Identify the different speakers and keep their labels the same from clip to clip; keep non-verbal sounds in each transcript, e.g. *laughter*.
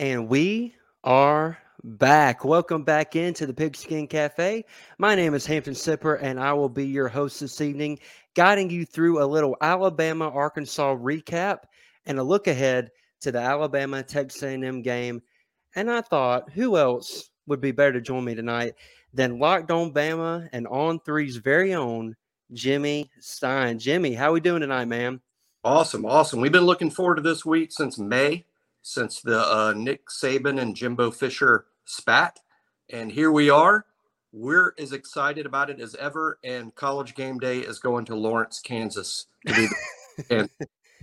Speaker 1: And we are back. Welcome back into the Pigskin Cafe. My name is Hampton Sipper, and I will be your host this evening, guiding you through a little Alabama Arkansas recap and a look ahead to the Alabama Texas A&M game. And I thought, who else would be better to join me tonight than Locked On Bama and On Three's very own Jimmy Stein. Jimmy, how are we doing tonight, man?
Speaker 2: Awesome, awesome. We've been looking forward to this week since May, since the uh, Nick Saban and Jimbo Fisher spat, and here we are. We're as excited about it as ever, and College Game Day is going to Lawrence, Kansas. To
Speaker 1: and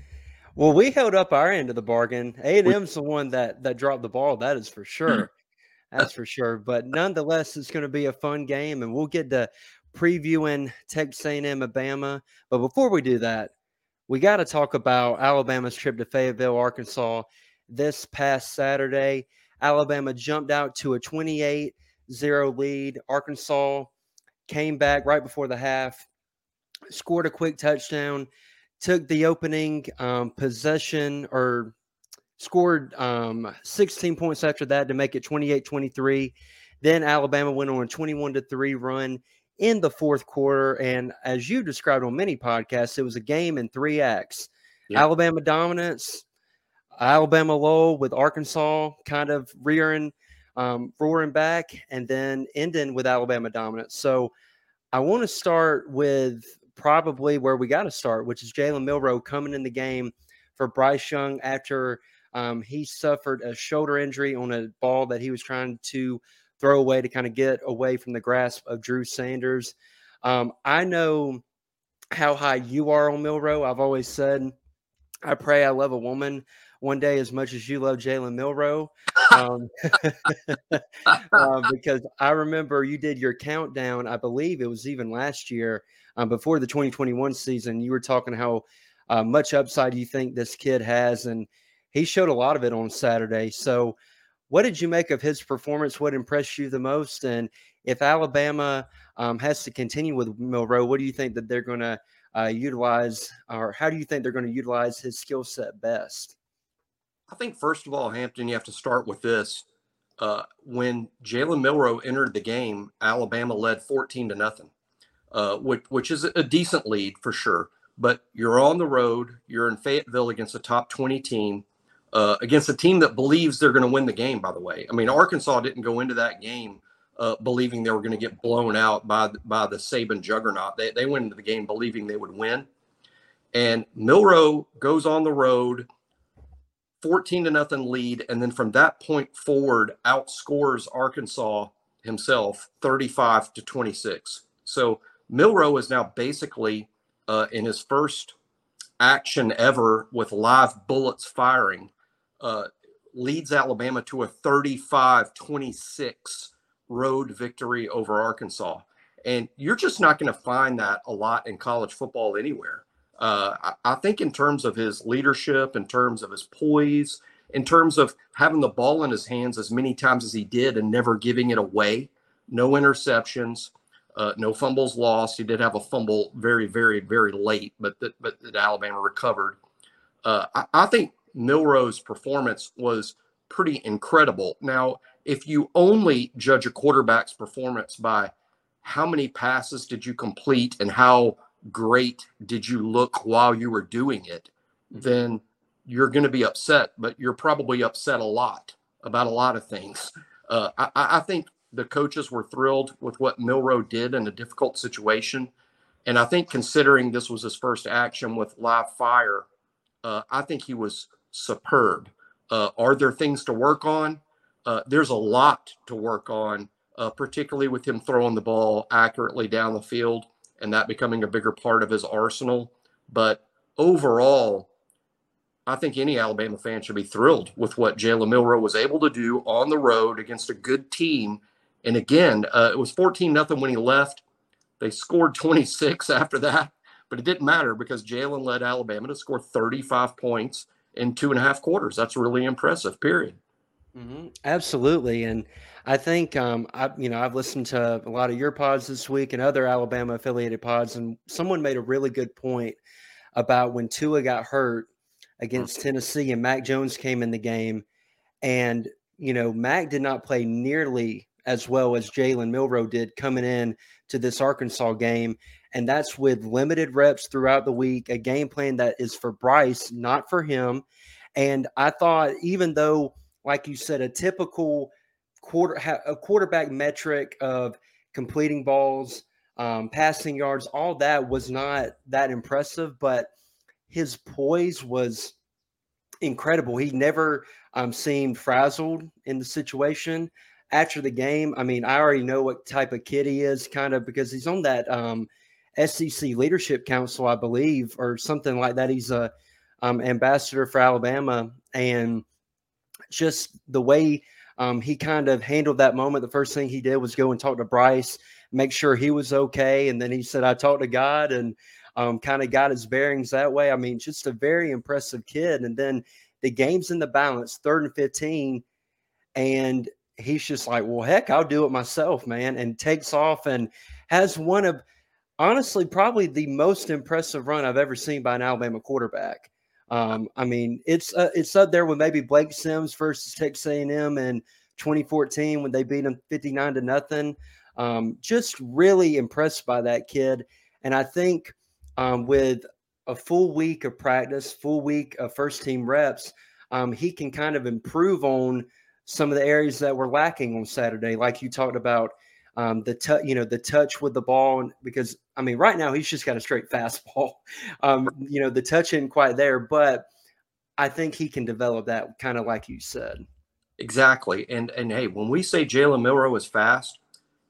Speaker 1: *laughs* well, we held up our end of the bargain. A and M's the one that that dropped the ball. That is for sure. *clears throat* That's for sure. But nonetheless, it's going to be a fun game, and we'll get to previewing Texas A&M, Alabama. But before we do that, we got to talk about Alabama's trip to Fayetteville, Arkansas this past Saturday. Alabama jumped out to a 28 0 lead. Arkansas came back right before the half, scored a quick touchdown, took the opening um, possession or scored um, 16 points after that to make it 28 23. Then Alabama went on a 21 3 run in the fourth quarter. And as you described on many podcasts, it was a game in three acts. Alabama dominance, Alabama low with Arkansas kind of rearing, um, roaring back, and then ending with Alabama dominance. So I want to start with probably where we got to start, which is Jalen Milroe coming in the game for Bryce Young after um, he suffered a shoulder injury on a ball that he was trying to throw away to kind of get away from the grasp of Drew Sanders. Um, I know how high you are on Milroe. I've always said, I pray I love a woman one day as much as you love Jalen Milroe. Um, *laughs* *laughs* uh, because I remember you did your countdown, I believe it was even last year um, before the 2021 season. You were talking how uh, much upside you think this kid has. And he showed a lot of it on Saturday. So, what did you make of his performance? What impressed you the most? And if Alabama um, has to continue with Milroe, what do you think that they're going to uh, utilize, or how do you think they're going to utilize his skill set best?
Speaker 2: I think first of all, Hampton, you have to start with this. Uh, when Jalen Milroe entered the game, Alabama led 14 to nothing, uh, which, which is a decent lead for sure. But you're on the road, you're in Fayetteville against a top 20 team uh, against a team that believes they're going to win the game. By the way, I mean Arkansas didn't go into that game uh, believing they were going to get blown out by by the Saban juggernaut. They they went into the game believing they would win, and Milroe goes on the road. 14 to nothing lead. And then from that point forward, outscores Arkansas himself 35 to 26. So Milroe is now basically uh, in his first action ever with live bullets firing uh, leads Alabama to a 35 26 road victory over Arkansas. And you're just not going to find that a lot in college football anywhere. Uh, I, think, in terms of his leadership, in terms of his poise, in terms of having the ball in his hands as many times as he did and never giving it away, no interceptions, uh, no fumbles lost. He did have a fumble very, very, very late, but that, but that Alabama recovered. Uh, I, I, think Milroe's performance was pretty incredible. Now, if you only judge a quarterback's performance by how many passes did you complete and how great did you look while you were doing it, then you're going to be upset, but you're probably upset a lot about a lot of things. *laughs* Uh, I, I think the coaches were thrilled with what Milroe did in a difficult situation. And I think considering this was his first action with live fire, uh, I think he was superb. Uh, are there things to work on? Uh, there's a lot to work on, uh, particularly with him throwing the ball accurately down the field and that becoming a bigger part of his arsenal. But overall, I think any Alabama fan should be thrilled with what Jalen Milroe was able to do on the road against a good team. And again, uh, it was 14 nothing when he left. They scored 26 *laughs* after that, but it didn't matter because Jalen led Alabama to score 35 points in two and a half quarters. That's really impressive. Period.
Speaker 1: Mm-hmm. Absolutely, and I think um, I you know I've listened to a lot of your pods this week and other Alabama affiliated pods, and someone made a really good point about when Tua got hurt against mm-hmm. Tennessee and Mac Jones came in the game. And, you know, Mac did not play nearly as well as Jalen Milroe did coming in to this Arkansas game. And that's with limited reps throughout the week, a game plan that is for Bryce, not for him. And I thought, even though, like you said, a typical quarter a quarterback metric of completing balls, um, passing yards, all that was not that impressive, but his poise was incredible. He never um, seemed frazzled in the situation. After the game, I mean, I already know what type of kid he is, kind of because he's on that um, SEC Leadership Council, I believe, or something like that. He's a um, ambassador for Alabama, and just the way um, he kind of handled that moment. The first thing he did was go and talk to Bryce, make sure he was okay, and then he said, "I talked to God," and um, kind of got his bearings that way. I mean, just a very impressive kid. And then the game's in the balance, third and fifteen, and he's just like, "Well, heck, I'll do it myself, man," and takes off and has one of honestly probably the most impressive run I've ever seen by an Alabama quarterback. Um, I mean, it's uh, it's up there with maybe Blake Sims versus Texas A&M in 2014 when they beat them 59 to nothing. Um, just really impressed by that kid, and I think um, with a full week of practice, full week of first team reps, um, he can kind of improve on some of the areas that were lacking on Saturday, like you talked about um, the touch, you know, the touch with the ball, because I mean, right now he's just got a straight *laughs* fastball. Um, you know, the touch isn't quite there, but I think he can develop that kind of like you said.
Speaker 2: Exactly, and and hey, when we say Jalen Milroe is fast,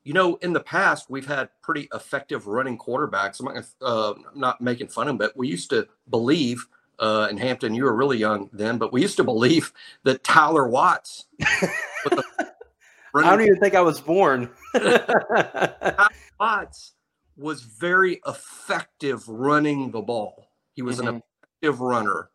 Speaker 2: you know, in the past we've had pretty effective running quarterbacks. I'm not, uh, not making fun of him, but we used to believe. Uh, in Hampton, you were really young then, but we used to believe that Tyler Watts, *laughs*
Speaker 1: I don't even think I was born. *laughs*
Speaker 2: Watts was very effective running the ball. He was mm-hmm. an effective runner.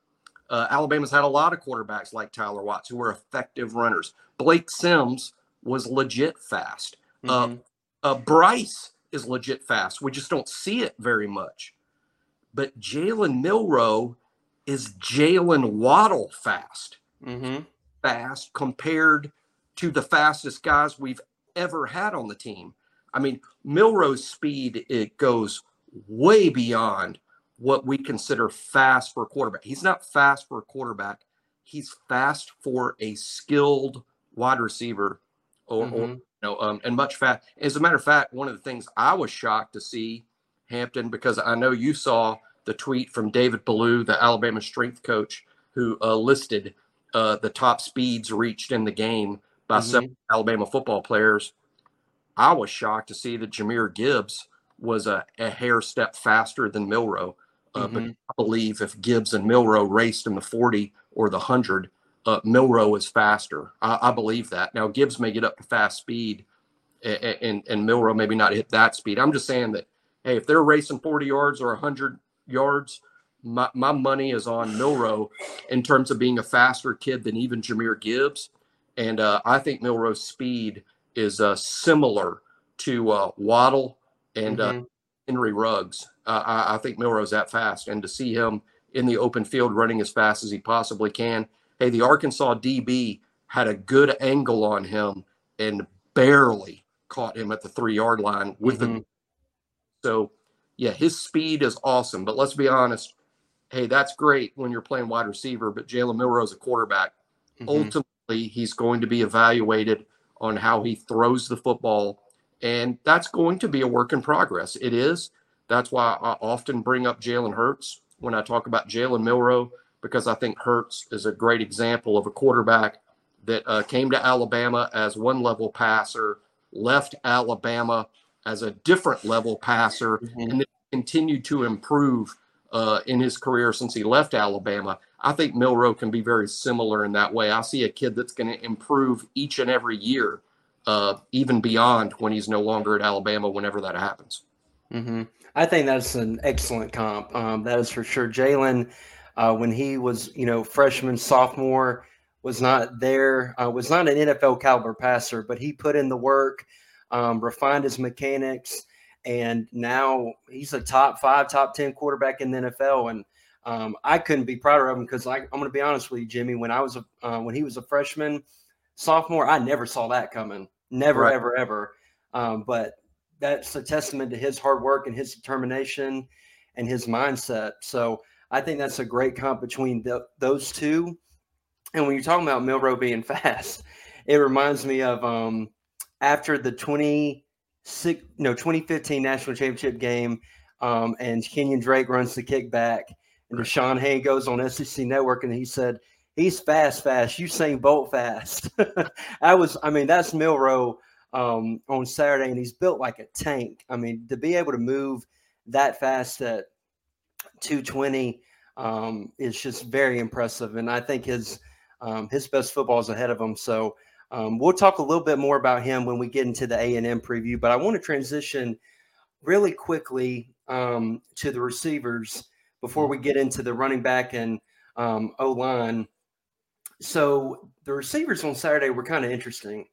Speaker 2: Uh, Alabama's had a lot of quarterbacks like Tyler Watts who were effective runners. Blake Sims was legit fast. Uh, mm-hmm. Uh, uh, Bryce is legit fast. We just don't see it very much. But Jalen Milroe is Jalen Waddle fast. Mm-hmm. Fast compared to the fastest guys we've ever had on the team. I mean, Milroe's speed it goes way beyond what we consider fast for a quarterback. He's not fast for a quarterback. He's fast for a skilled wide receiver, or, mm-hmm. or you know, um, and much fast. As a matter of fact, one of the things I was shocked to see Hampton because I know you saw the tweet from David Ballou, the Alabama strength coach, who uh, listed uh, the top speeds reached in the game by mm-hmm. several Alabama football players. I was shocked to see that Jahmyr Gibbs was a, a hair step faster than Milroe. Uh, mm-hmm. But I believe if Gibbs and Milroe raced in the 40 or the 100, uh, Milroe is faster. I, I, believe that. Now, Gibbs may get up to fast speed and, and, and Milroe maybe not hit that speed. I'm just saying that, hey, if they're racing 40 yards or 100 yards, my, my money is on Milroe in terms of being a faster kid than even Jahmyr Gibbs. And uh, I think Milroe's speed is uh, similar to uh, Waddle and uh, mm-hmm. Henry Ruggs. I, I, think Milroe's that fast. And to see him in the open field running as fast as he possibly can. Hey, the Arkansas DB had a good angle on him and barely caught him at the three yard line with mm-hmm. the. So, yeah, his speed is awesome. But let's be honest. Hey, that's great when you're playing wide receiver, but Jalen Milroe's a quarterback. Mm-hmm. Ultimately, he's going to be evaluated on how he throws the football. And that's going to be a work in progress. It is. That's why I often bring up Jalen Hurts when I talk about Jalen Milroe, because I think Hurts is a great example of a quarterback that uh, came to Alabama as one level passer, left Alabama as a different level passer, mm-hmm. and then continued to improve uh, in his career since he left Alabama. I think Milroe can be very similar in that way. I see a kid that's going to improve each and every year, uh, even beyond when he's no longer at Alabama. Whenever that happens,
Speaker 1: mm-hmm. I think that's an excellent comp. Um, that is for sure. Jalen, uh, when he was, you know, freshman, sophomore, was not there. Uh, was not an NFL caliber passer, but he put in the work, um, refined his mechanics, and now he's a top five, top ten quarterback in the NFL. And um, I couldn't be prouder of him because I'm going to be honest with you, Jimmy. When I was a uh, when he was a freshman, sophomore, I never saw that coming. Never, right. ever, ever. Um, but that's a testament to his hard work and his determination and his mindset. So I think that's a great comp between the, those two. And when you're talking about Milroe being *laughs* fast, it reminds me of um, after the 26, no, 2015 national championship game, um, and Kenyon Drake runs the kickback, and right. Da'Shawn goes on SEC Network, and he said, "He's fast, fast. Usain Bolt fast." *laughs* I was, I mean, that's Milroe um, on Saturday, and he's built like a tank. I mean, to be able to move that fast at 220 um, is just very impressive, and I think his um, his best football is ahead of him. So um, we'll talk a little bit more about him when we get into the A and M preview. But I want to transition really quickly um, to the receivers before we get into the running back and um, O line. So the receivers on Saturday were kind of interesting.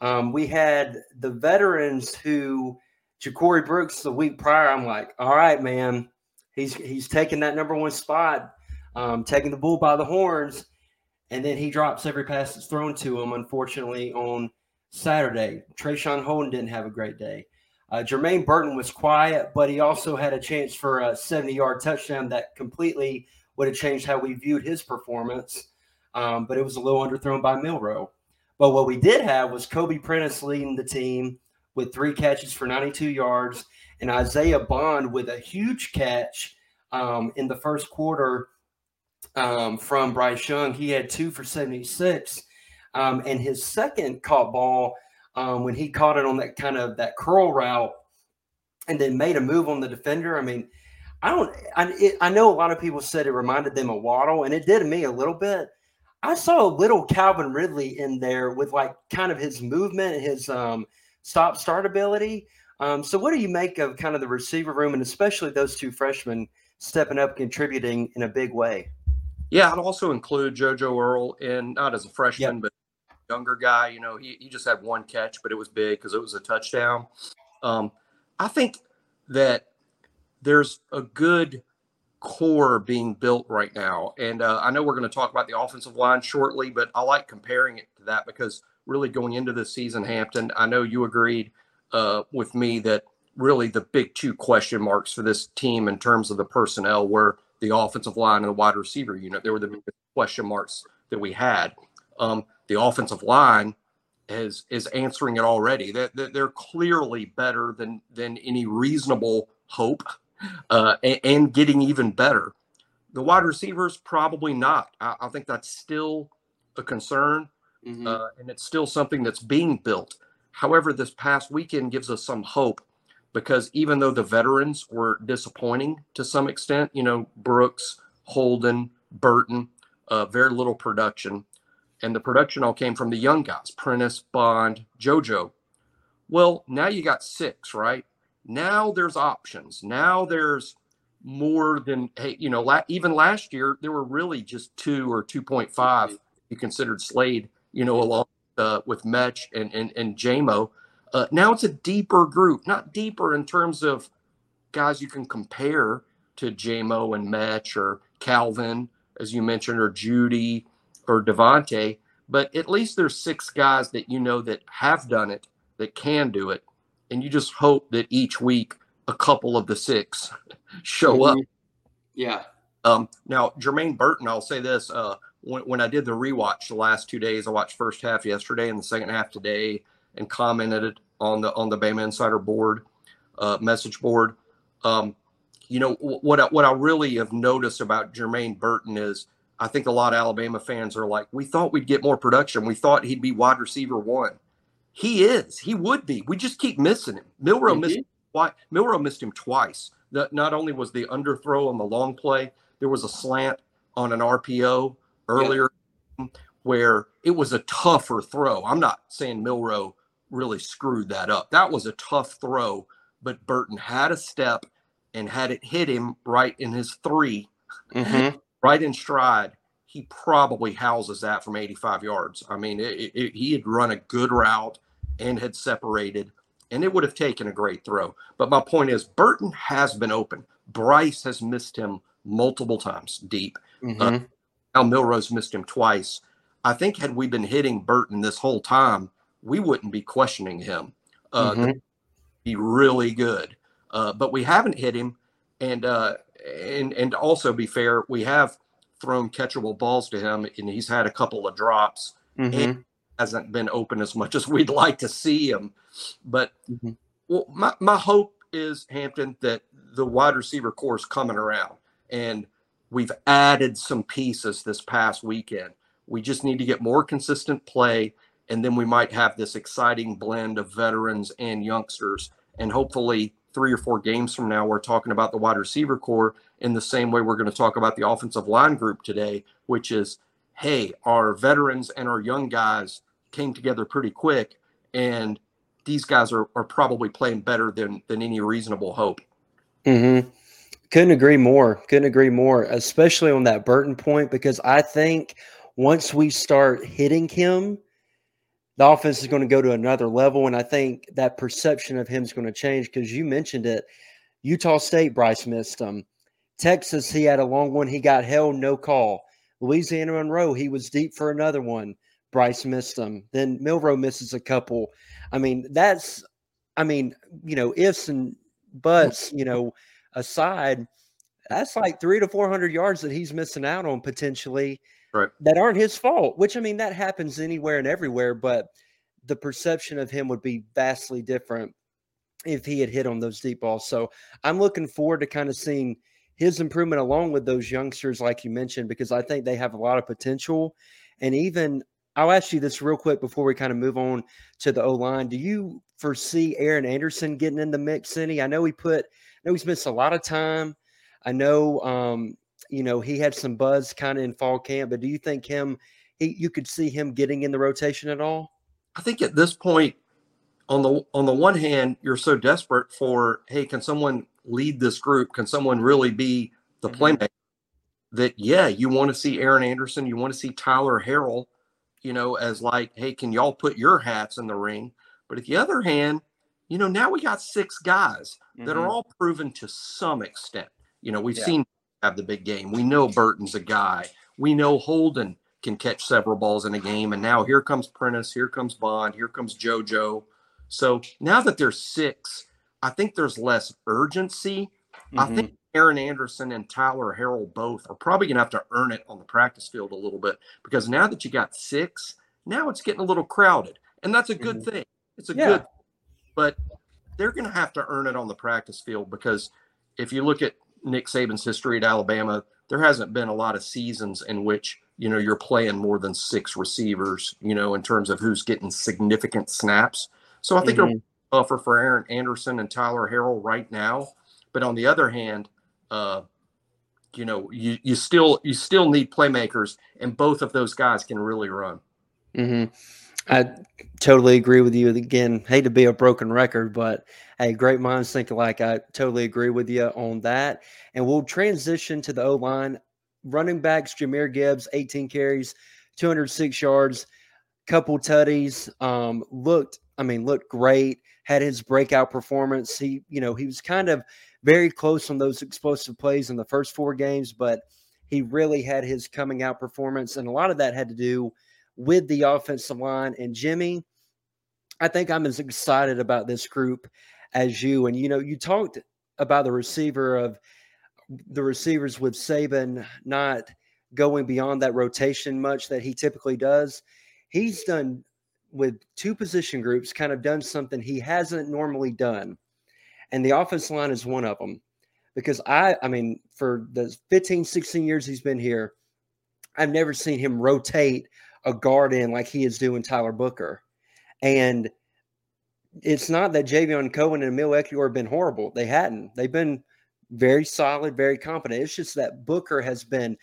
Speaker 1: Um, we had the veterans who JaCorey Brooks the week prior. I'm like, all right, man, he's he's taking that number one spot, um, taking the bull by the horns, and then he drops every pass that's thrown to him. Unfortunately, on Saturday, Traeshon Holden didn't have a great day. Uh, Jermaine Burton was quiet, but he also had a chance for a 70 yard touchdown that completely would have changed how we viewed his performance. Um, but it was a little underthrown by Milroe. But what we did have was Kobe Prentice leading the team with three catches for 92 yards, and Isaiah Bond with a huge catch um, in the first quarter um, from Bryce Young. He had two for 76. Um, and his second caught ball um, when he caught it on that kind of that curl route and then made a move on the defender. I mean, I don't, I, it, I know a lot of people said it reminded them of Waddle, and it did me a little bit. I saw a little Calvin Ridley in there with like kind of his movement, his um, stop start ability. Um, so, what do you make of kind of the receiver room and especially those two freshmen stepping up, contributing in a big way?
Speaker 2: Yeah, I'd also include JoJo Earle in not as a freshman, yep. but younger guy. You know, he, he just had one catch, but it was big because it was a touchdown. Um, I think that there's a good core being built right now. And uh, I know we're going to talk about the offensive line shortly, but I like comparing it to that because really going into this season, Hampton, I know you agreed uh, with me that really the big two question marks for this team in terms of the personnel were the offensive line and the wide receiver unit. They were the biggest question marks that we had. Um, the offensive line is is answering it already. That they're, they're clearly better than than any reasonable hope uh, and, and, getting even better. The wide receivers, probably not. I, I think that's still a concern, mm-hmm. uh, and it's still something that's being built. However, this past weekend gives us some hope because even though the veterans were disappointing to some extent, you know, Brooks, Holden, Burton, uh, very little production. And the production all came from the young guys, Prentice, Bond, JoJo. Well, now you got six, right? Now there's options. Now there's more than hey, you know, la- even last year there were really just two or 2.5 you considered Slade, you know, along uh, with Metch and and and JMO. Uh, now it's a deeper group, not deeper in terms of guys you can compare to JMO and Metch or Calvin, as you mentioned, or Jeudy or DeVonta, but at least there's six guys that you know that have done it, that can do it, and you just hope that each week a couple of the six *laughs* show mm-hmm. up.
Speaker 1: Yeah.
Speaker 2: Um, now, Jermaine Burton, I'll say this: uh, when, when I did the rewatch the last two days, I watched first half yesterday and the second half today, and commented on the on the Bama Insider board, uh, message board. Um, you know what? I, what I really have noticed about Jermaine Burton is I think a lot of Alabama fans are like, we thought we'd get more production. We thought he'd be wide receiver one. He is. He would be. We just keep missing him. Milroe mm-hmm. missed why Milroe missed him twice. That not only was the underthrow on the long play, there was a slant on an RPO earlier yeah. where it was a tougher throw. I'm not saying Milroe really screwed that up. That was a tough throw, but Burton had a step and had it hit him right in his 3 mm-hmm. Right in stride. He probably houses that from 85 yards. I mean, it, it, he had run a good route and had separated, and it would have taken a great throw. But my point is, Burton has been open. Bryce has missed him multiple times deep.
Speaker 1: Mm-hmm.
Speaker 2: Uh, Al Milroe's missed him twice. I think had we been hitting Burton this whole time, we wouldn't be questioning him. Uh,
Speaker 1: mm-hmm.
Speaker 2: Be really good, uh, but we haven't hit him, and uh, and and also be fair, we have thrown catchable balls to him, and he's had a couple of drops.
Speaker 1: Mm-hmm.
Speaker 2: And hasn't been open as much as we'd like to see him. But
Speaker 1: mm-hmm.
Speaker 2: well, my, my hope is Hampton that the wide receiver core is coming around and we've added some pieces this past weekend. We just need to get more consistent play, and then we might have this exciting blend of veterans and youngsters. And hopefully, three or four games from now, we're talking about the wide receiver core in the same way we're going to talk about the offensive line group today, which is hey, our veterans and our young guys came together pretty quick, and these guys are, are probably playing better than than any reasonable hope.
Speaker 1: Mm-hmm. Couldn't agree more. Couldn't agree more, especially on that Burton point, because I think once we start hitting him, the offense is going to go to another level. And I think that perception of him is going to change because you mentioned it. Utah State, Bryce missed him. Texas, he had a long one. He got held, no call. Louisiana Monroe, he was deep for another one. Bryce missed them. Then Milroe misses a couple. I mean, that's, I mean, you know, ifs and buts, you know, aside, that's like three to 400 yards that he's missing out on potentially
Speaker 2: right.
Speaker 1: that aren't his fault, which I mean, that happens anywhere and everywhere, but the perception of him would be vastly different if he had hit on those deep balls. So I'm looking forward to kind of seeing his improvement along with those youngsters, like you mentioned, because I think they have a lot of potential. And even I'll ask you this real quick before we kind of move on to the O line. Do you foresee Aaron Anderson getting in the mix any? I know he put, I know he's missed a lot of time. I know, um, you know, he had some buzz kind of in fall camp, but do you think him, he, you could see him getting in the rotation at all?
Speaker 2: I think at this point, on the on the one hand, you're so desperate for, hey, can someone lead this group? Can someone really be the mm-hmm. playmaker? That yeah, you want to see Aaron Anderson, you want to see Tyler Harrell you know, as like, hey, can y'all put your hats in the ring? But at the other hand, you know, now we got six guys mm-hmm. that are mm-hmm. all proven to some extent. You know, we've yeah. seen have the big game. We know Burton's a guy. We know Holden can catch several balls in a game. And now here comes Prentice, here comes Bond, here comes JoJo. So now that there's six, I think there's less urgency. Mm-hmm. I think Aaron Anderson and Tyler Harrell both are probably going to have to earn it on the practice field a little bit because now that you got six, now it's getting a little crowded, and that's a good mm-hmm. thing. It's a yeah. good, but they're going to have to earn it on the practice field because if you look at Nick Saban's history at Alabama, there hasn't been a lot of seasons in which you know you're playing more than six receivers. You know, in terms of who's getting significant snaps. So I think mm-hmm. it'll buffer for Aaron Anderson and Tyler Harrell right now. But on the other hand, uh, you know, you you still you still need playmakers, and both of those guys can really run.
Speaker 1: Mm-hmm. I totally agree with you. Again, hate to be a broken record, but hey, great minds think alike. I totally agree with you on that. And we'll transition to the O line. Running backs, Jahmyr Gibbs, 18 carries, 206 yards, couple tutties. Um, looked, I mean, looked great. Had his breakout performance. He, you know, he was kind of very close on those explosive plays in the first four games, but he really had his coming out performance. And a lot of that had to do with the offensive line. And Jimmy, I think I'm as excited about this group as you. And, you know, you talked about the receiver of the receivers with Saban not going beyond that rotation much that he typically does. He's done with two position groups, kind of done something he hasn't normally done and the offense line is one of them because I, I mean, for the 15, 16 years he's been here, I've never seen him rotate a guard in like he is doing Tyler Booker. And it's not that Javion Cohen and Emil Ekiyor have been horrible. They hadn't. They've been very solid, very competent. It's just that Booker has been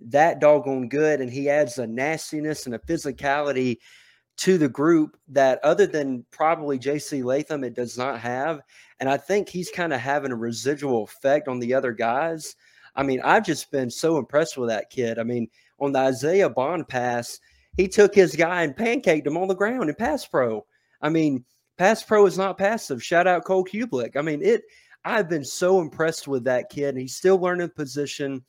Speaker 1: that doggone good, and he adds a nastiness and a physicality to the group that other than probably JC Latham, it does not have. And I think he's kind of having a residual effect on the other guys. I mean, I've just been so impressed with that kid. I mean, on the Isaiah Bond pass, he took his guy and pancaked him on the ground in pass pro. I mean, pass pro is not passive. Shout out Cole Cubelic. I mean, it I've been so impressed with that kid. He's still learning position,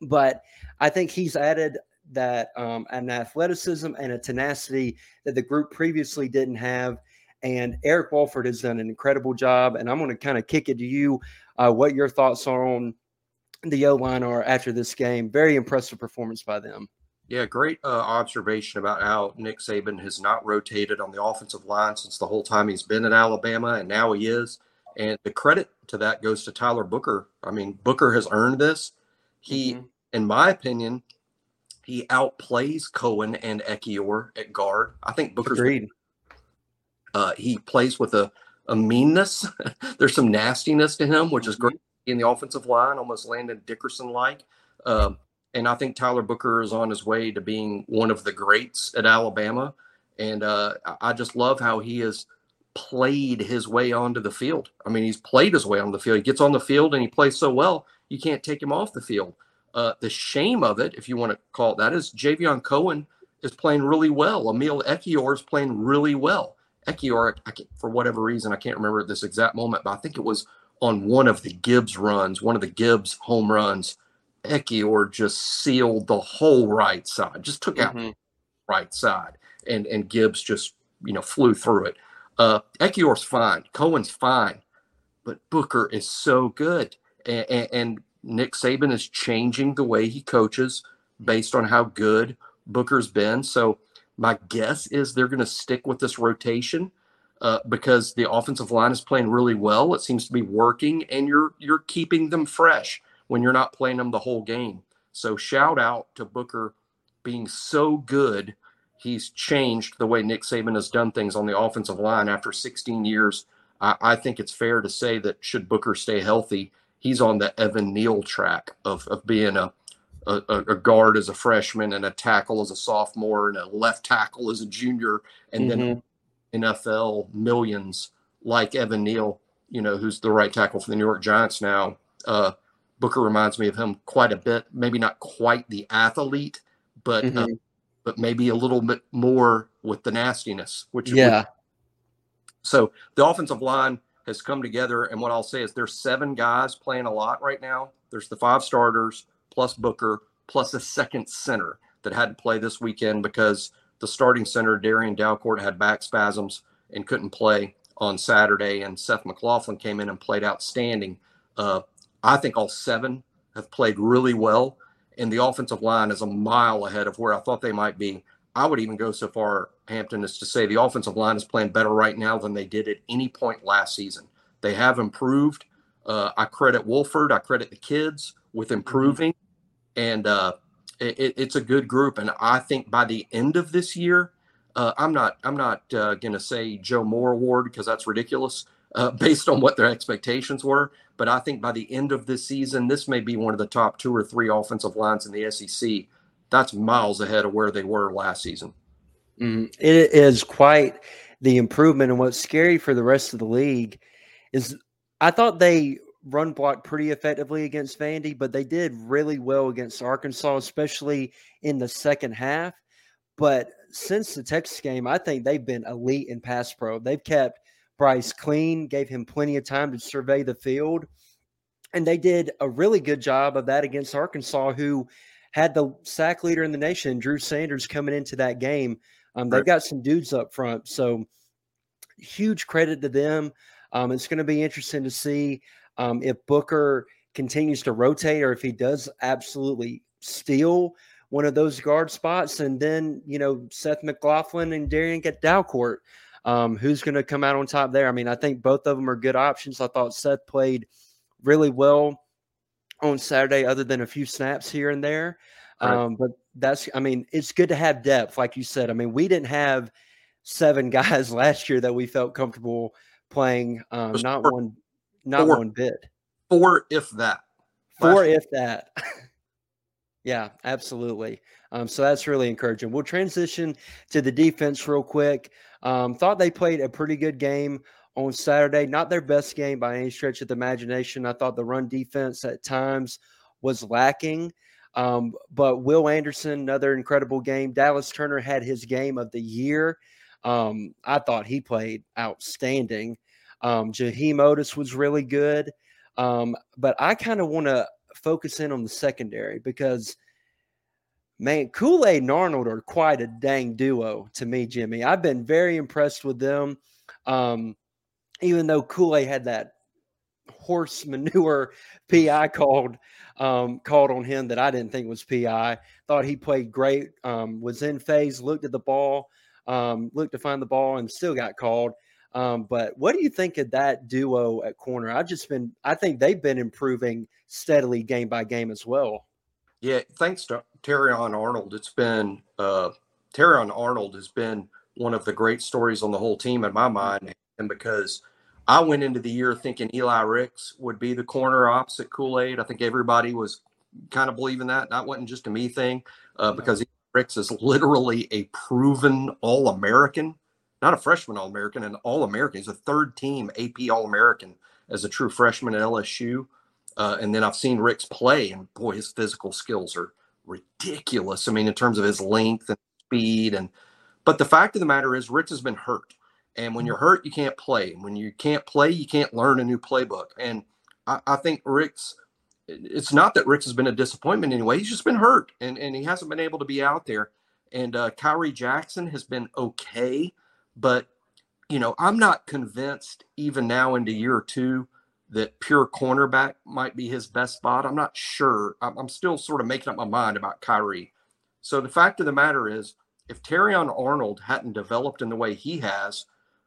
Speaker 1: but I think he's added that um, an athleticism and a tenacity that the group previously didn't have. And Eric Wolford has done an incredible job. And I'm going to kind of kick it to you uh, what your thoughts are on the O line are after this game. Very impressive performance by them.
Speaker 2: Yeah, great uh, observation about how Nick Saban has not rotated on the offensive line since the whole time he's been at Alabama, and now he is. And the credit to that goes to Tyler Booker. I mean, Booker has earned this. He, mm-hmm. in my opinion, he outplays Cohen and Ekiyor at guard. I think Booker's
Speaker 1: Agreed.
Speaker 2: Uh, he plays with a, a meanness. *laughs* There's some nastiness to him, which is great mm-hmm. in the offensive line, almost Landon Dickerson like. Um, and I think Tyler Booker is on his way to being one of the greats at Alabama. And uh, I just love how he has played his way onto the field. I mean, he's played his way on the field. He gets on the field and he plays so well, you can't take him off the field. Uh, the shame of it, if you want to call it that, is Javion Cohen is playing really well. Emil Ekiyor is playing really well. Ekiyor, for whatever reason, I can't remember at this exact moment, but I think it was on one of the Gibbs runs, one of the Gibbs home runs. Ekiyor just sealed the whole right side, just took out mm-hmm. right side, and and Gibbs just you know flew through it. Uh, Ekiyor's fine, Cohen's fine, but Booker is so good, and, and, and Nick Saban is changing the way he coaches based on how good Booker's been. So my guess is they're going to stick with this rotation uh, because the offensive line is playing really well. It seems to be working, and you're you're keeping them fresh when you're not playing them the whole game. So shout out to Booker being so good. He's changed the way Nick Saban has done things on the offensive line after 16 years. I, I think it's fair to say that should Booker stay healthy, he's on the Evan Neal track of, of being a, a, a guard as a freshman and a tackle as a sophomore and a left tackle as a junior and mm-hmm. then NFL millions like Evan Neal, you know, who's the right tackle for the New York Giants now. Uh, Booker reminds me of him quite a bit. Maybe not quite the athlete, but uh, mm-hmm. but maybe a little bit more with the nastiness. Which
Speaker 1: yeah.
Speaker 2: So the offensive line has come together. And what I'll say is there's seven guys playing a lot right now. There's the five starters plus Booker plus a second center that had to play this weekend because the starting center, Darrian Dalcourt, had back spasms and couldn't play on Saturday. And Seth McLaughlin came in and played outstanding. Uh, I think all seven have played really well. And the offensive line is a mile ahead of where I thought they might be. I would even go so far, Hampton, as to say the offensive line is playing better right now than they did at any point last season. They have improved. Uh, I credit Wolford. I credit the kids with improving, and uh, it, it's a good group. And I think by the end of this year, uh, I'm not I'm not uh, going to say Joe Moore Award because that's ridiculous uh, *laughs* based on what their expectations were. But I think by the end of this season, this may be one of the top two or three offensive lines in the SEC that's miles ahead of where they were last season.
Speaker 1: Mm, it is quite the improvement. And what's scary for the rest of the league is I thought they run blocked pretty effectively against Vandy, but they did really well against Arkansas, especially in the second half. But since the Texas game, I think they've been elite in pass pro. They've kept Bryce clean, gave him plenty of time to survey the field. And they did a really good job of that against Arkansas, who had the sack leader in the nation, Drew Sanders, coming into that game. Um, they've got some dudes up front, so huge credit to them. Um, it's going to be interesting to see um, if Booker continues to rotate or if he does absolutely steal one of those guard spots. And then, you know, Seth McLaughlin and Darrian get Dalcourt. Um, who's going to come out on top there? I mean, I think both of them are good options. I thought Seth played really well on Saturday, other than a few snaps here and there. Right. Um, but that's, I mean, it's good to have depth, like you said. I mean, we didn't have seven *laughs* guys last year that we felt comfortable playing. Um, not four, one, not four, one bit.
Speaker 2: Four, if that.
Speaker 1: Four, if that. *laughs* yeah, absolutely. Um, so that's really encouraging. We'll transition to the defense real quick. Um, thought they played a pretty good game on Saturday. Not their best game by any stretch of the imagination. I thought the run defense at times was lacking. Um, but Will Anderson, another incredible game. Dallas Turner had his game of the year. Um, I thought he played outstanding. Um, Jaheim Oatis was really good. Um, but I kind of want to focus in on the secondary because, man, Kool Aid and Arnold are quite a dang duo to me, Jimmy. I've been very impressed with them. Um, even though Kool Aid had that horse manure *laughs* PI called um, called on him that I didn't think was PI. Thought he played great. Um, was in phase. Looked at the ball. Um, looked to find the ball and still got called. Um, but what do you think of that duo at corner? I've just been. I think they've been improving steadily game by game as well.
Speaker 2: Yeah, thanks to Terrion Arnold. It's been uh, Terrion Arnold has been one of the great stories on the whole team in my mind, and because I went into the year thinking Eli Ricks would be the corner opposite Kool Aid. I think everybody was kind of believing that. That wasn't just a me thing uh, because Eli Ricks is literally a proven All American, not a freshman All American, an All American. He's a third team AP All American as a true freshman at LSU. Uh, and then I've seen Ricks play, and boy, his physical skills are ridiculous. I mean, in terms of his length and speed, and but the fact of the matter is, Ricks has been hurt. And when you're hurt, you can't play. And when you can't play, you can't learn a new playbook. And I, I think Rick's, it's not that Rick's has been a disappointment anyway. He's just been hurt and, and he hasn't been able to be out there. And uh, Khyree Jackson has been okay. But, you know, I'm not convinced even now into year two that pure cornerback might be his best spot. I'm not sure. I'm, still sort of making up my mind about Khyree. So the fact of the matter is, if Terrion Arnold hadn't developed in the way he has,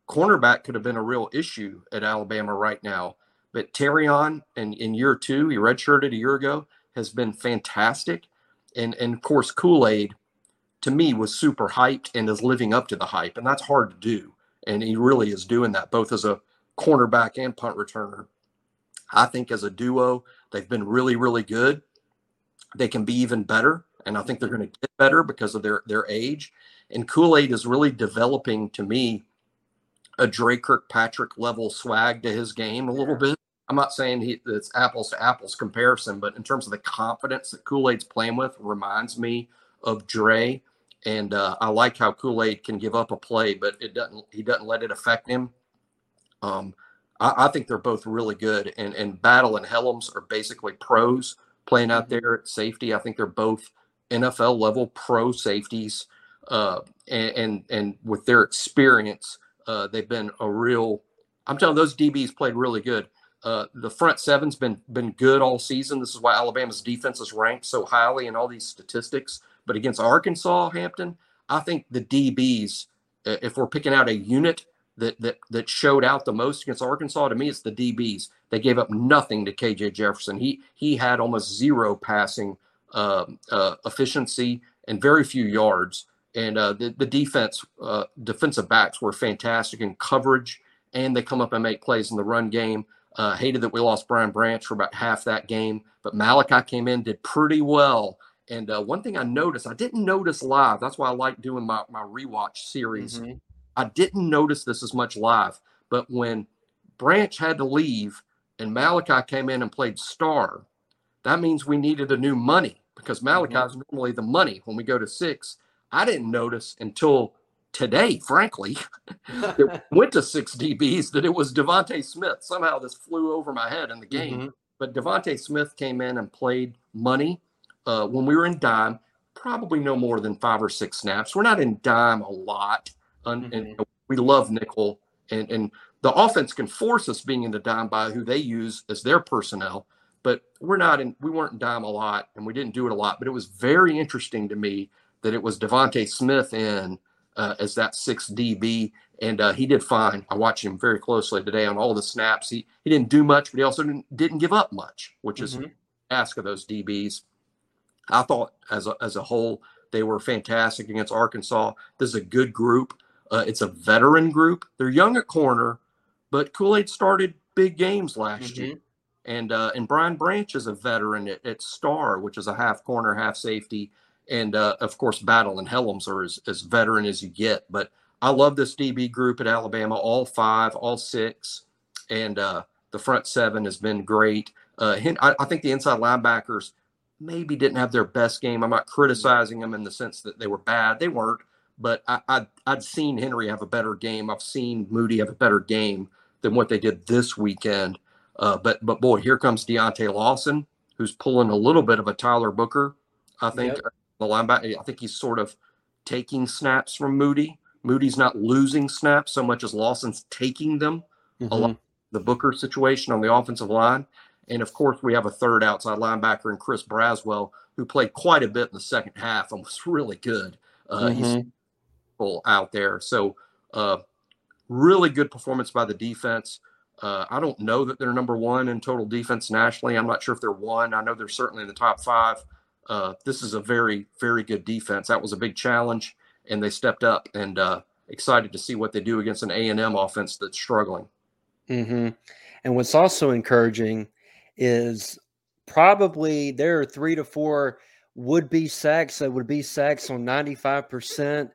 Speaker 2: cornerback could have been a real issue at Alabama right now. But Terrion in, in year two, he redshirted a year ago, has been fantastic. And, and of course, Kool Aid to me was super hyped and is living up to the hype. And that's hard to do. And he really is doing that both as a cornerback and punt returner. I think as a duo, they've been really, really good. They can be even better. And I think they're going to get better because of their, their age. And Kool Aid is really developing to me a Dre Kirkpatrick level swag to his game a little bit. I'm not saying he, it's apples to apples comparison, but in terms of the confidence that Kool Aid's playing with, reminds me of Dre. And uh, I like how Kool Aid can give up a play, but it doesn't. He doesn't let it affect him. Um, I, I, think they're both really good. And and Battle and Hellams are basically pros playing out mm-hmm. there at safety. I think they're both NFL level pro safeties, uh, and, and and with their experience uh, they've been a real. I'm telling you, those DBs played really good. Uh, the front seven's been been good all season. This is why Alabama's defense is ranked so highly in all these statistics. But against Arkansas, Hampton, I think the DBs, if we're picking out a unit that that that showed out the most against Arkansas, to me, it's the DBs. They gave up nothing to KJ Jefferson. He he had almost zero passing uh, uh, efficiency and very few yards. And uh, the, the defense, uh, defensive backs were fantastic in coverage, and they come up and make plays in the run game. Uh, hated that we lost Brian Branch for about half that game, but Malachi came in, did pretty well. And uh, one thing I noticed, I didn't notice live. That's why I like doing my, my rewatch series. Mm-hmm. I didn't notice this as much live, but when Branch had to leave and Malachi came in and played star, that means we needed a new money because Malachi is mm-hmm. normally the money when we go to six. I didn't notice until today, frankly, *laughs* it went to six DBs that it was DeVonta Smith. Somehow this flew over my head in the game. Mm-hmm. But DeVonta Smith came in and played money uh, when we were in dime, probably no more than five or six snaps. We're not in dime a lot, mm-hmm. and we love nickel. And, and the offense can force us being in the dime by who they use as their personnel. But we're not in. We weren't in dime a lot, and we didn't do it a lot. But it was very interesting to me that it was DeVonta Smith in uh, as that six DB, and uh, he did fine. I watched him very closely today on all the snaps. He he didn't do much, but he also didn't, didn't give up much, which mm-hmm. is ask of those DBs. I thought as a, as a whole they were fantastic against Arkansas. This is a good group. Uh, it's a veteran group. They're young at corner, but Kool Aid started big games last mm-hmm. year. And uh, and Brian Branch is a veteran at, at Star, which is a half corner, half safety and uh, of course Battle and Hellams are as, as veteran as you get. But I love this DB group at Alabama, all five, all six, and uh, the front seven has been great. Uh, I, I, think the inside linebackers maybe didn't have their best game. I'm not criticizing them in the sense that they were bad; they weren't. But I, I, I'd seen Henry have a better game. I've seen Moody have a better game. than what they did this weekend. Uh, but but boy, here comes Deontae Lawson, who's pulling a little bit of a Tyler Booker. I think yep. the linebacker. I think he's sort of taking snaps from Moody. Moody's not losing snaps so much as Lawson's taking them. Mm-hmm. A lot the Booker situation on the offensive line. And of course, we have a third outside linebacker in Chris Braswell, who played quite a bit in the second half and was *laughs* really good. Uh, mm-hmm. He's out there. So, uh, really good performance by the defense. Uh, I don't know that they're number one in total defense nationally. I'm not sure if they're one. I know they're certainly in the top five. Uh, this is a very, very good defense. That was a big challenge, and they stepped up. And uh, excited to see what they do against an A and M offense that's struggling.
Speaker 1: Mm-hmm. And what's also encouraging is probably there are three to four would be sacks that would be sacks on 95%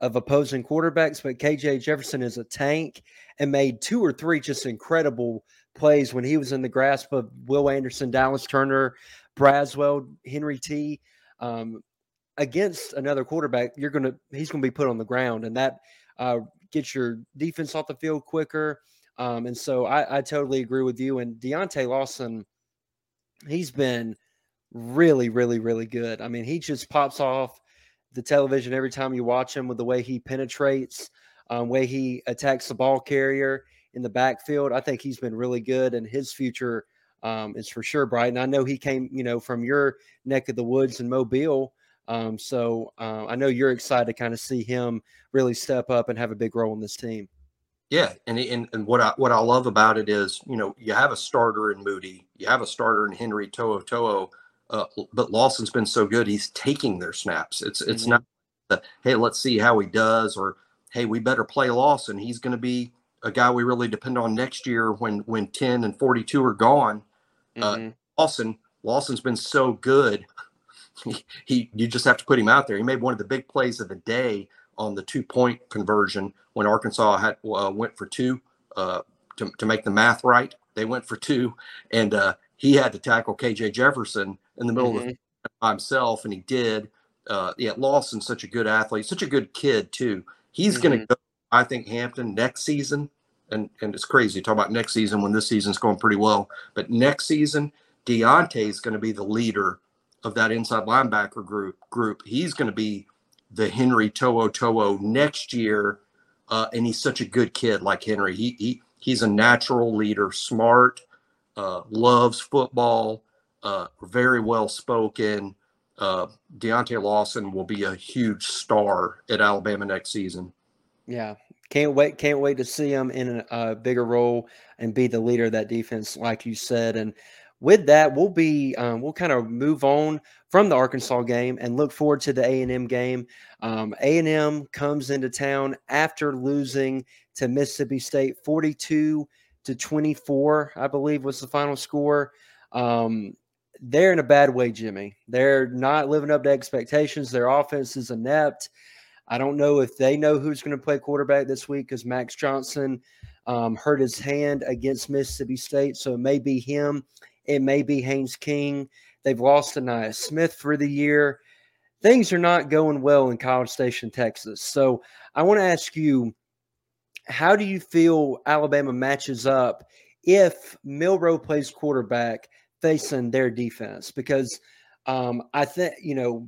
Speaker 1: of opposing quarterbacks, but KJ Jefferson is a tank and made two or three just incredible plays when he was in the grasp of Will Anderson, Dallas Turner, Braswell, Henry T. Um, against another quarterback, you're gonna he's gonna be put on the ground, and that uh, gets your defense off the field quicker. Um, and so I, I totally agree with you. And Deontae Lawson, he's been really, really, really good. I mean, he just pops off the television every time you watch him with the way he penetrates, um, way he attacks the ball carrier in the backfield. I think he's been really good, and his future um, is for sure bright. And I know he came, you know, from your neck of the woods in Mobile. Um, so uh, I know you're excited to kind of see him really step up and have a big role in this team.
Speaker 2: Yeah, and, and and what I what I love about it is, you know, you have a starter in Moody, you have a starter in Henry To'o To'o, uh, but Lawson's been so good, he's taking their snaps. It's it's mm-hmm. not the hey, let's see how he does, or hey, we better play Lawson. He's going to be a guy we really depend on next year when when ten and forty two are gone. Uh, mm-hmm. Uh, Lawson Lawson's been so good. He, he you just have to put him out there. He made one of the big plays of the day on the two point conversion when Arkansas had uh, went for two uh, to, to make the math right. They went for two, and uh, he had to tackle KJ Jefferson in the middle mm-hmm. of the by himself, and he did. Uh, yeah, Lawson's such a good athlete, such a good kid too. He's mm-hmm. going to go, I think, Hampton next season, and and it's crazy to talk about next season when this season's going pretty well. But next season, Deontae is going to be the leader of that inside linebacker group. Group. He's going to be the Henry To'o To'o next year. Uh, and he's such a good kid like Henry. He, he he's a natural leader, smart, uh, loves football, uh, very well spoken. Uh, Deontae Lawson will be a huge star at Alabama next season.
Speaker 1: Yeah, can't wait! Can't wait to see him in a, bigger role and be the leader of that defense, like you said. And with that, we'll be um, we'll kind of move on from the Arkansas game and look forward to the A and M game. Um, a and M comes into town after losing to Mississippi State, forty-two to twenty-four, I believe was the final score. Um, they're in a bad way, Jimmy. They're not living up to expectations. Their offense is inept. I don't know if they know who's going to play quarterback this week because Max Johnson um, hurt his hand against Mississippi State, so it may be him it may be Haynes King. They've lost Ainias Smith for the year. Things are not going well in College Station, Texas. So I want to ask you, how do you feel Alabama matches up if Milroe plays quarterback facing their defense? Because um, I think, you know,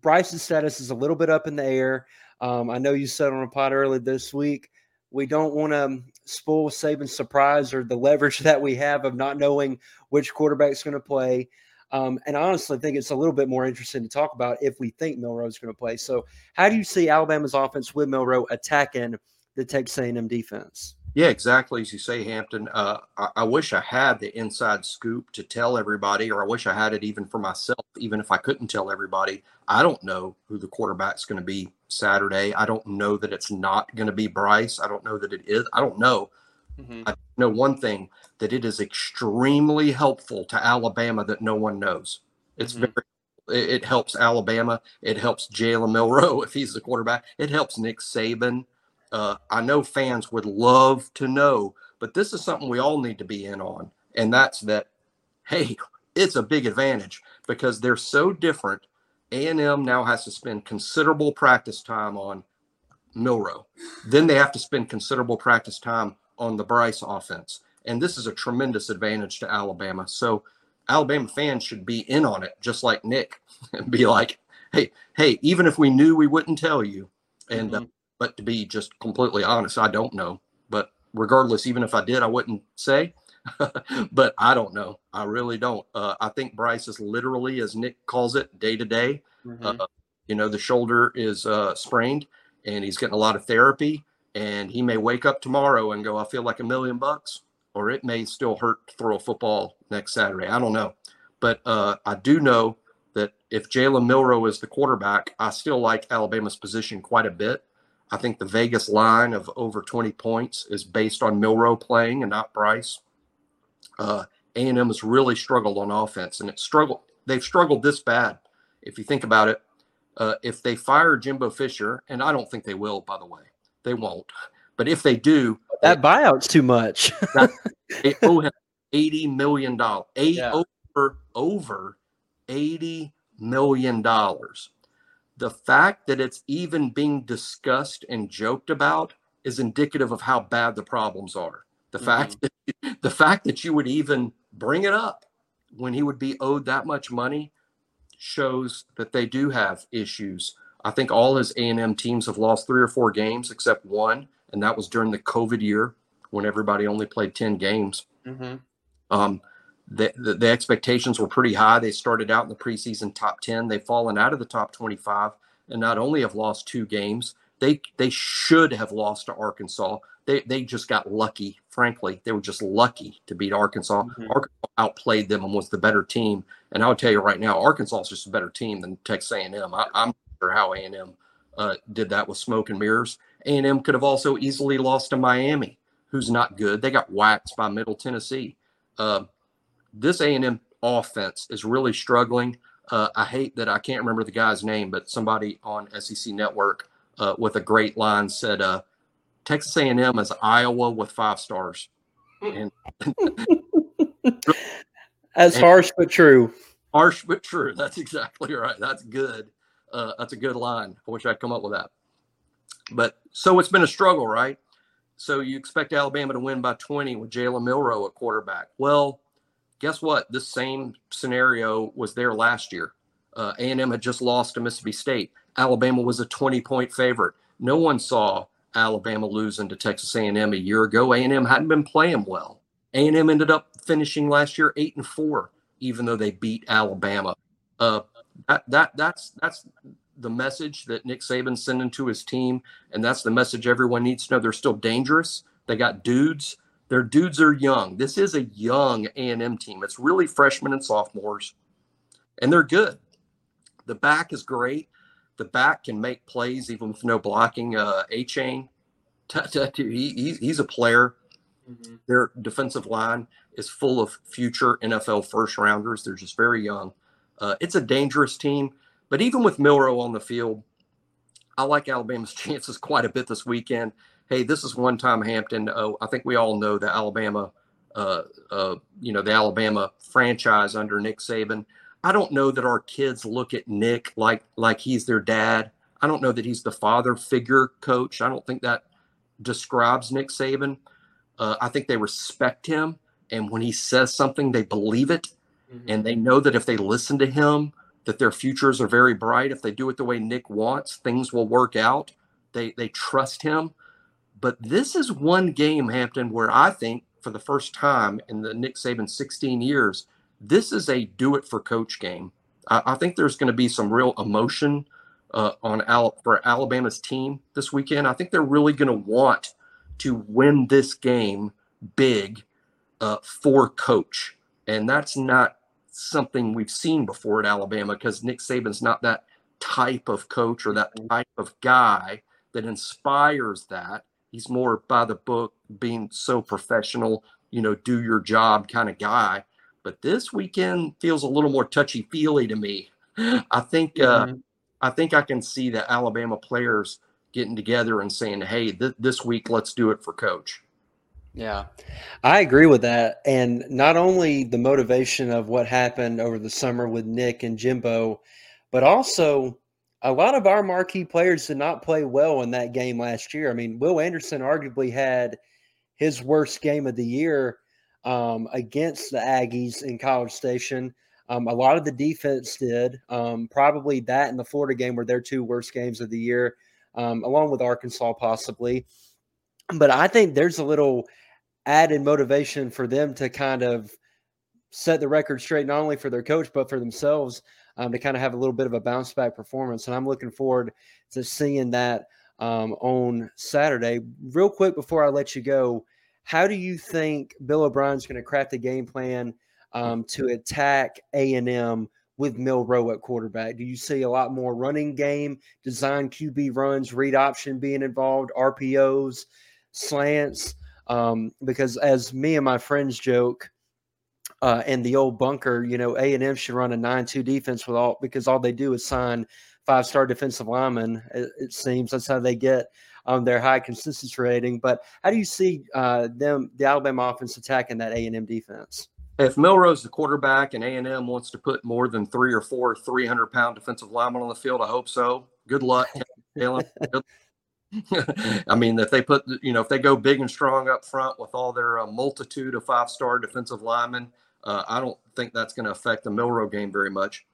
Speaker 1: Bryce's status is a little bit up in the air. Um, I know you said on a pod early this week we don't want to spoil Saban's surprise or the leverage *laughs* that we have of not knowing which quarterback's going to play. Um, and I honestly think it's a little bit more interesting to talk about if we think Milroe's going to play. So, how do you see Alabama's offense with Milroe attacking the Texas A&M defense?
Speaker 2: Yeah, exactly. As you say, Hampton, uh, I, I, wish I had the inside scoop to tell everybody, or I wish I had it even for myself, even if I couldn't tell everybody. I don't know who the quarterback's going to be Saturday. I don't know that it's not going to be Bryce. I don't know that it is. I don't know. Mm-hmm. I know one thing that it is extremely helpful to Alabama that no one knows. It's mm-hmm. very it helps Alabama. It helps Jalen Milroe *laughs* if he's the quarterback. It helps Nick Saban uh, I know fans would love to know, but this is something we all need to be in on. And that's that, hey, it's a big advantage because they're so different. A&M now has to spend considerable practice time on Milroe. Then they have to spend considerable practice time on the Bryce offense. And this is a tremendous advantage to Alabama. So Alabama fans should be in on it, just like Nick, *laughs* and be like, hey, hey, even if we knew, we wouldn't tell you. And uh, mm-hmm. uh, but to be just completely honest, I don't know. But regardless, even if I did, I wouldn't say. *laughs* but I don't know. I really don't. Uh, I think Bryce is literally, as Nick calls it, day to day. Mm-hmm. Uh, you know, the shoulder is uh, sprained, and he's getting a lot of therapy. And he may wake up tomorrow and go, "I feel like a million bucks," or it may still hurt to throw a football next Saturday. I don't know, but uh, I do know that if Jalen Milroe is the quarterback, I still like Alabama's position quite a bit. I think the Vegas line of over 20 points is based on Milroe playing and not Bryce. Uh, A&M has really struggled on offense, and it struggled. They've struggled this bad. If you think about it, uh, if they fire Jimbo Fisher, and I don't think they will, by the way, they won't. But if they do,
Speaker 1: that they, buyout's too much. *laughs*
Speaker 2: that, they owe him eighty million dollars. Eight yeah. over over eighty million dollars. The fact that it's even being discussed and joked about is indicative of how bad the problems are. The mm-hmm. fact that the fact that you would even bring it up when he would be owed that much money shows that they do have issues. I think all his A&M teams have lost three or four games except one, and that was during the COVID year when everybody only played 10 games. Mm-hmm. Um, the, the, the, expectations were pretty high. They started out in the preseason top 10. They've fallen out of the top 25 and not only have lost two games, they they should have lost to Arkansas. They they just got lucky. Frankly, they were just lucky to beat Arkansas. Mm-hmm. Arkansas outplayed them and was the better team. And I'll tell you right now, Arkansas is just a better team than Texas A&M. I, am not sure how A&M uh, did that with smoke and mirrors. A&M could have also easily lost to Miami, who's not good. They got waxed by Middle Tennessee. Uh, this A&M offense is really struggling. Uh, I hate that I can't remember the guy's name, but somebody on SEC Network uh, with a great line said, uh, "Texas A&M is Iowa with five stars." And, *laughs*
Speaker 1: As and, harsh but true.
Speaker 2: Harsh but true. That's exactly right. That's good. Uh, that's a good line. I wish I'd come up with that. But so it's been a struggle, right? So you expect Alabama to win by 20 with Jalen Milroe at quarterback. Well, guess what? This same scenario was there last year. Uh, A&M had just lost to Mississippi State. Alabama was a 20 point favorite. No one saw Alabama losing to Texas A&M a year ago. A&M hadn't been playing well. A&M ended up finishing last year eight and four, even though they beat Alabama. Uh, that that that's that's the message that Nick Saban's sending to his team, and that's the message everyone needs to know. They're still dangerous. They got dudes. Their dudes are young. This is a young A&M team. It's really freshmen and sophomores, and they're good. The back is great. The back can make plays even with no blocking. Uh, Achane, *laughs* he, he's a player. Mm-hmm. Their defensive line is full of future NFL first rounders. They're just very young. Uh, it's a dangerous team, but even with Milroe on the field, I like Alabama's *laughs* chances quite a bit this weekend. Hey, this is one time Hampton. Oh, I think we all know that Alabama, uh, uh, you know, the Alabama franchise under Nick Saban. I don't know that our kids look at Nick like like he's their dad. I don't know that he's the father figure coach. I don't think that describes Nick Saban. Uh, I think they respect him, and when he says something, they believe it, mm-hmm. and they know that if they listen to him, that their futures are very bright. If they do it the way Nick wants, things will work out. They they trust him. But this is one game, Hampton, where I think for the first time in the Nick Saban 16 years, this is a do it for coach game. I, I think there's going to be some real emotion uh, on Al- for Alabama's team this weekend. I think they're really going to want to win this game big uh, for coach. And that's not something we've seen before at Alabama because Nick Saban's not that type of coach or that type of guy that inspires that. He's more by the book, being so professional, you know, do your job kind of guy. But this weekend feels a little more touchy feely to me. I think uh, mm-hmm. I think I can see the Alabama players getting together and saying, "Hey, th- this week let's do it for coach."
Speaker 1: Yeah, I agree with that. And not only the motivation of what happened over the summer with Nick and Jimbo, but also a lot of our marquee players did not play well in that game last year. I mean, Will Anderson arguably had his worst game of the year um, against the Aggies in College Station. Um, a lot of the defense did. Um, probably that and the Florida game were their two worst games of the year, um, along with Arkansas, possibly. But I think there's a little added motivation for them to kind of set the record straight, not only for their coach, but for themselves um, to kind of have a little bit of a bounce back performance. And I'm looking forward to seeing that um, on Saturday. Real quick before I let you go, how do you think Bill O'Brien's going to craft a game plan um, to attack A and M with Milroe at quarterback? Do you see a lot more running game, design QB runs, read option being involved, RPOs, slants? Um, because as me and my friends joke, uh, and the old bunker, you know, A and M should run a nine-two defense with all because all they do is sign five-star defensive linemen. It, it seems that's how they get um, their high consistency rating. But how do you see uh, them, the Alabama offense, attacking that A and M defense?
Speaker 2: If Milroe's the quarterback and A and M wants to put more than three or four 300-pound defensive linemen on the field, I hope so. Good luck, Jalen. *laughs* I mean, if they put, you know, if they go big and strong up front with all their uh, multitude of five star defensive linemen, uh, I don't think that's going to affect the Milroe game very much.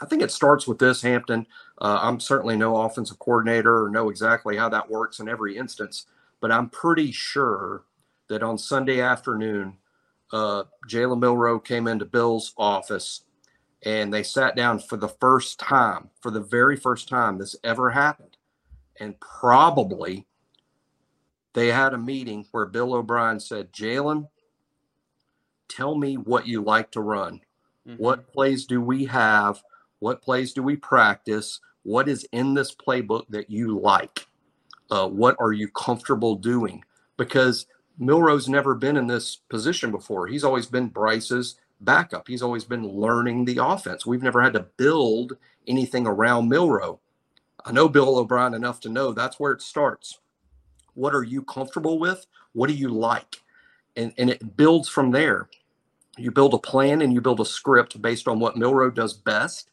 Speaker 2: I think it starts with this, Hampton. Uh, I'm certainly no offensive coordinator or know exactly how that works in every instance, but I'm pretty sure that on Sunday afternoon, uh, Jalen Milroe came into Bill's office and they sat down for the first time, for the very first time this ever happened. And probably they had a meeting where Bill O'Brien said, Jalen, tell me what you like to run. Mm-hmm. What plays do we have? What plays do we practice? What is in this playbook that you like? Uh, what are you comfortable doing? Because Milroe's never been in this position before. He's always been Bryce's backup. He's always been learning the offense. We've never had to build anything around Milroe. I know Bill O'Brien enough to know that's where it starts. What are you comfortable with? What do you like? And, and it builds from there. You build a plan and you build a script based on what Milroe does best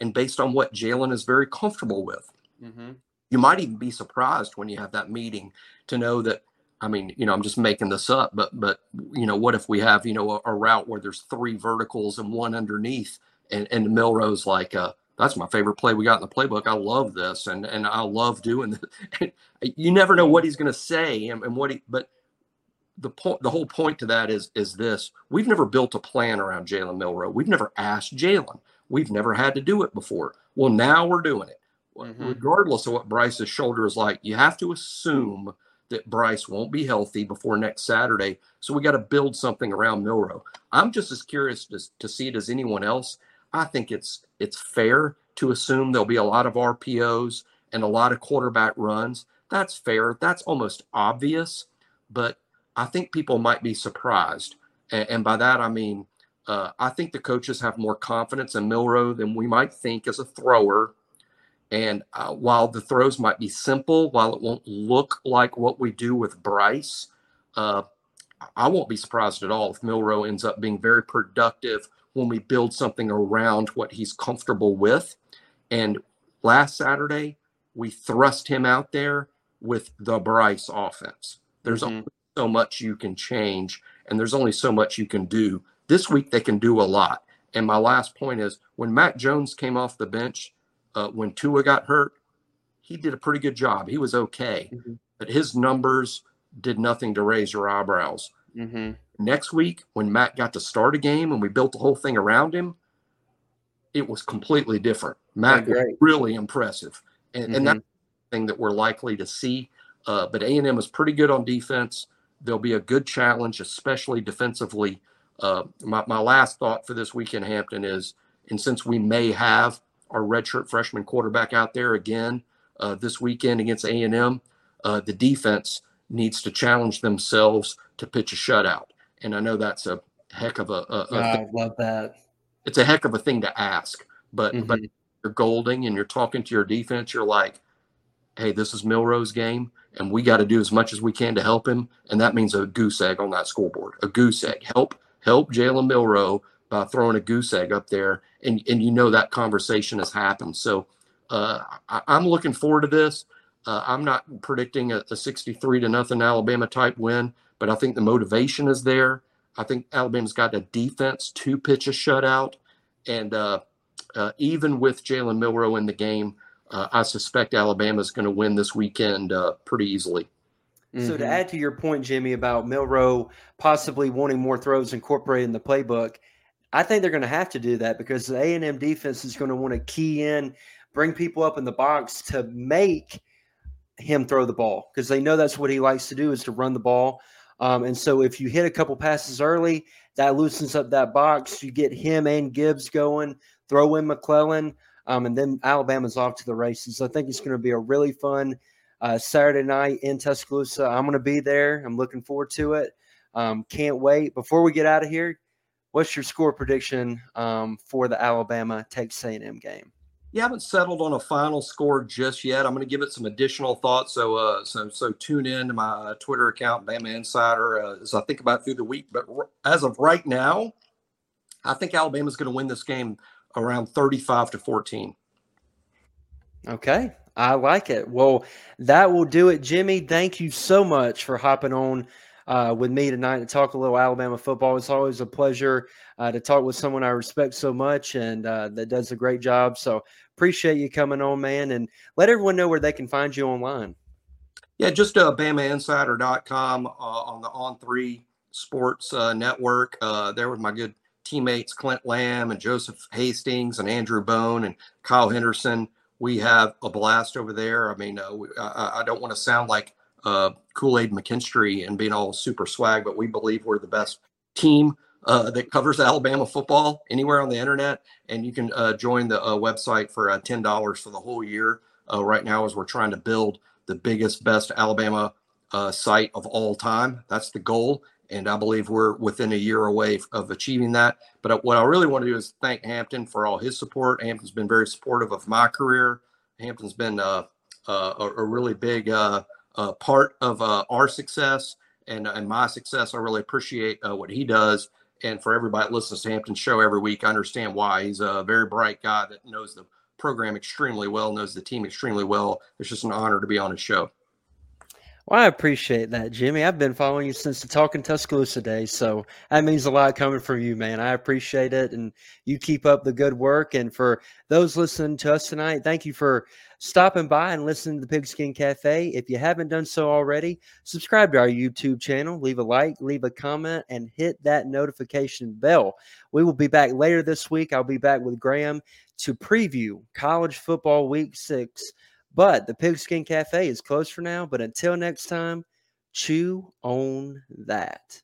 Speaker 2: and based on what Jalen is very comfortable with. Mm-hmm. You might even be surprised when you have that meeting to know that. I mean, you know, I'm just making this up, but but you know, what if we have you know a, a route where there's three verticals and one underneath, and and Milroe's like, uh, that's my favorite play we got in the playbook. I love this, and and I love doing this. *laughs* you never know what he's going to say and, and what he, but the point the whole point to that is is this we've never built a plan around Jalen Milroe. We've never asked Jalen. We've never had to do it before. Well, now we're doing it. Mm-hmm. Regardless of what Bryce's shoulder is like, you have to assume that Bryce won't be healthy before next Saturday. So we got to build something around Milroe. I'm just as curious to, to see it as anyone else. I think it's it's fair to assume there'll be a lot of RPOs and a lot of quarterback runs. That's fair. That's almost obvious. But I think people might be surprised. And, and by that, I mean, uh, I think the coaches have more confidence in Milroe than we might think as a thrower. And uh, while the throws might be simple, while it won't look like what we do with Bryce, uh, I won't be surprised at all if Milroe ends up being very productive when we build something around what he's comfortable with. And last Saturday, we thrust him out there with the Bryce offense. There's mm-hmm so much you can change and there's only so much you can do. This week they can do a lot. And my last point is when Matt Jones came off the bench, uh, when Tua got hurt, he did a pretty good job. He was okay, mm-hmm. but his numbers did nothing to raise your eyebrows. Mm-hmm. Next week, when Matt got to start a game and we built the whole thing around him, it was completely different. Matt was really impressive, and, mm-hmm. and that's the thing that we're likely to see. Uh, but A and M is pretty good on defense. There'll be a good challenge, especially defensively. Uh, my, my last thought for this weekend, Hampton, is and since we may have our redshirt freshman quarterback out there again uh, this weekend against A&M, uh, the defense needs to challenge themselves to pitch a shutout. And I know that's a heck of a. a,
Speaker 1: a I love that.
Speaker 2: It's a heck of a thing to ask, but mm-hmm. but you're Golding and you're talking to your defense. You're like, hey, this is Milroe's game and we got to do as much as we can to help him. And that means a goose egg on that scoreboard, a goose egg. Help help Jalen Milroe by throwing a goose egg up there, and and you know that conversation has happened. So uh, I, am looking forward to this. Uh, I'm not predicting a, a 63 to nothing Alabama type win, but I think the motivation is there. I think Alabama's got a defense to pitch a shutout, and uh, uh, even with Jalen Milroe in the game, uh, I suspect Alabama is going to win this weekend uh, pretty easily.
Speaker 1: Mm-hmm. So to add to your point, Jimmy, about Milroe possibly wanting more throws incorporated in the playbook, I think they're going to have to do that because the A and M defense is going to want to key in, bring people up in the box to make him throw the ball because they know that's what he likes to do is to run the ball. Um, and so if you hit a couple passes early, that loosens up that box. You get him and Gibbs going, throw in McClellan, um, and then Alabama's off to the races. I think it's going to be a really fun uh, Saturday night in Tuscaloosa. I'm going to be there. I'm looking forward to it. Um, can't wait. Before we get out of here, what's your score prediction um, for the Alabama Texas A&M game?
Speaker 2: You haven't settled on a final score just yet. I'm going to give it some additional thought. So, uh, so, so tune in to my Twitter account, Bama Insider, uh, as I think about through the week. But r- as of right now, I think Alabama's going to win this game around 35 to 14.
Speaker 1: Okay, I like it. Well, that will do it, Jimmy. Thank you so much for hopping on uh, with me tonight to talk a little Alabama football. It's always a pleasure uh, to talk with someone I respect so much and uh, that does a great job. So appreciate you coming on, man, and let everyone know where they can find you online.
Speaker 2: Yeah, just uh, BamaInsider.com uh, on the On Three Sports uh, Network. Uh, there was my good teammates Clint Lamb and Joseph Hastings and Andrew Bone and Kyle Henderson we have a blast over there. I mean, uh, we, I, I, don't want to sound like uh, Kool Aid McKinstry and being all super swag, but we believe we're the best team uh, that covers Alabama football anywhere on the internet. And you can uh, join the uh, website for uh, ten dollars for the whole year. right now, as we're trying to build the biggest, best Alabama site of all time. That's the goal and I believe we're within a year away of achieving that. But what I really want to do is thank Hampton for all his support. Hampton's been very supportive of my career. Hampton's been uh, uh, a, a, really big uh, uh part of uh, our success and, and my success. I really appreciate uh, what he does. And for everybody that listens to Hampton's show every week, I understand why. He's a very bright guy that knows the program extremely well, knows the team extremely well. It's just an honor to be on his show.
Speaker 1: Well, I appreciate that, Jimmy. I've been following you since the Talking Tuscaloosa days, so that means a lot coming from you, man. I appreciate it, and you keep up the good work. And for those listening to us tonight, thank you for stopping by and listening to the Pigskin Cafe. If you haven't done so already, subscribe to our YouTube channel, leave a like, leave a comment, and hit that notification bell. We will be back later this week. I'll be back with Graham to preview college football week six. But the Pigskin Cafe is closed for now. But until next time, chew on that.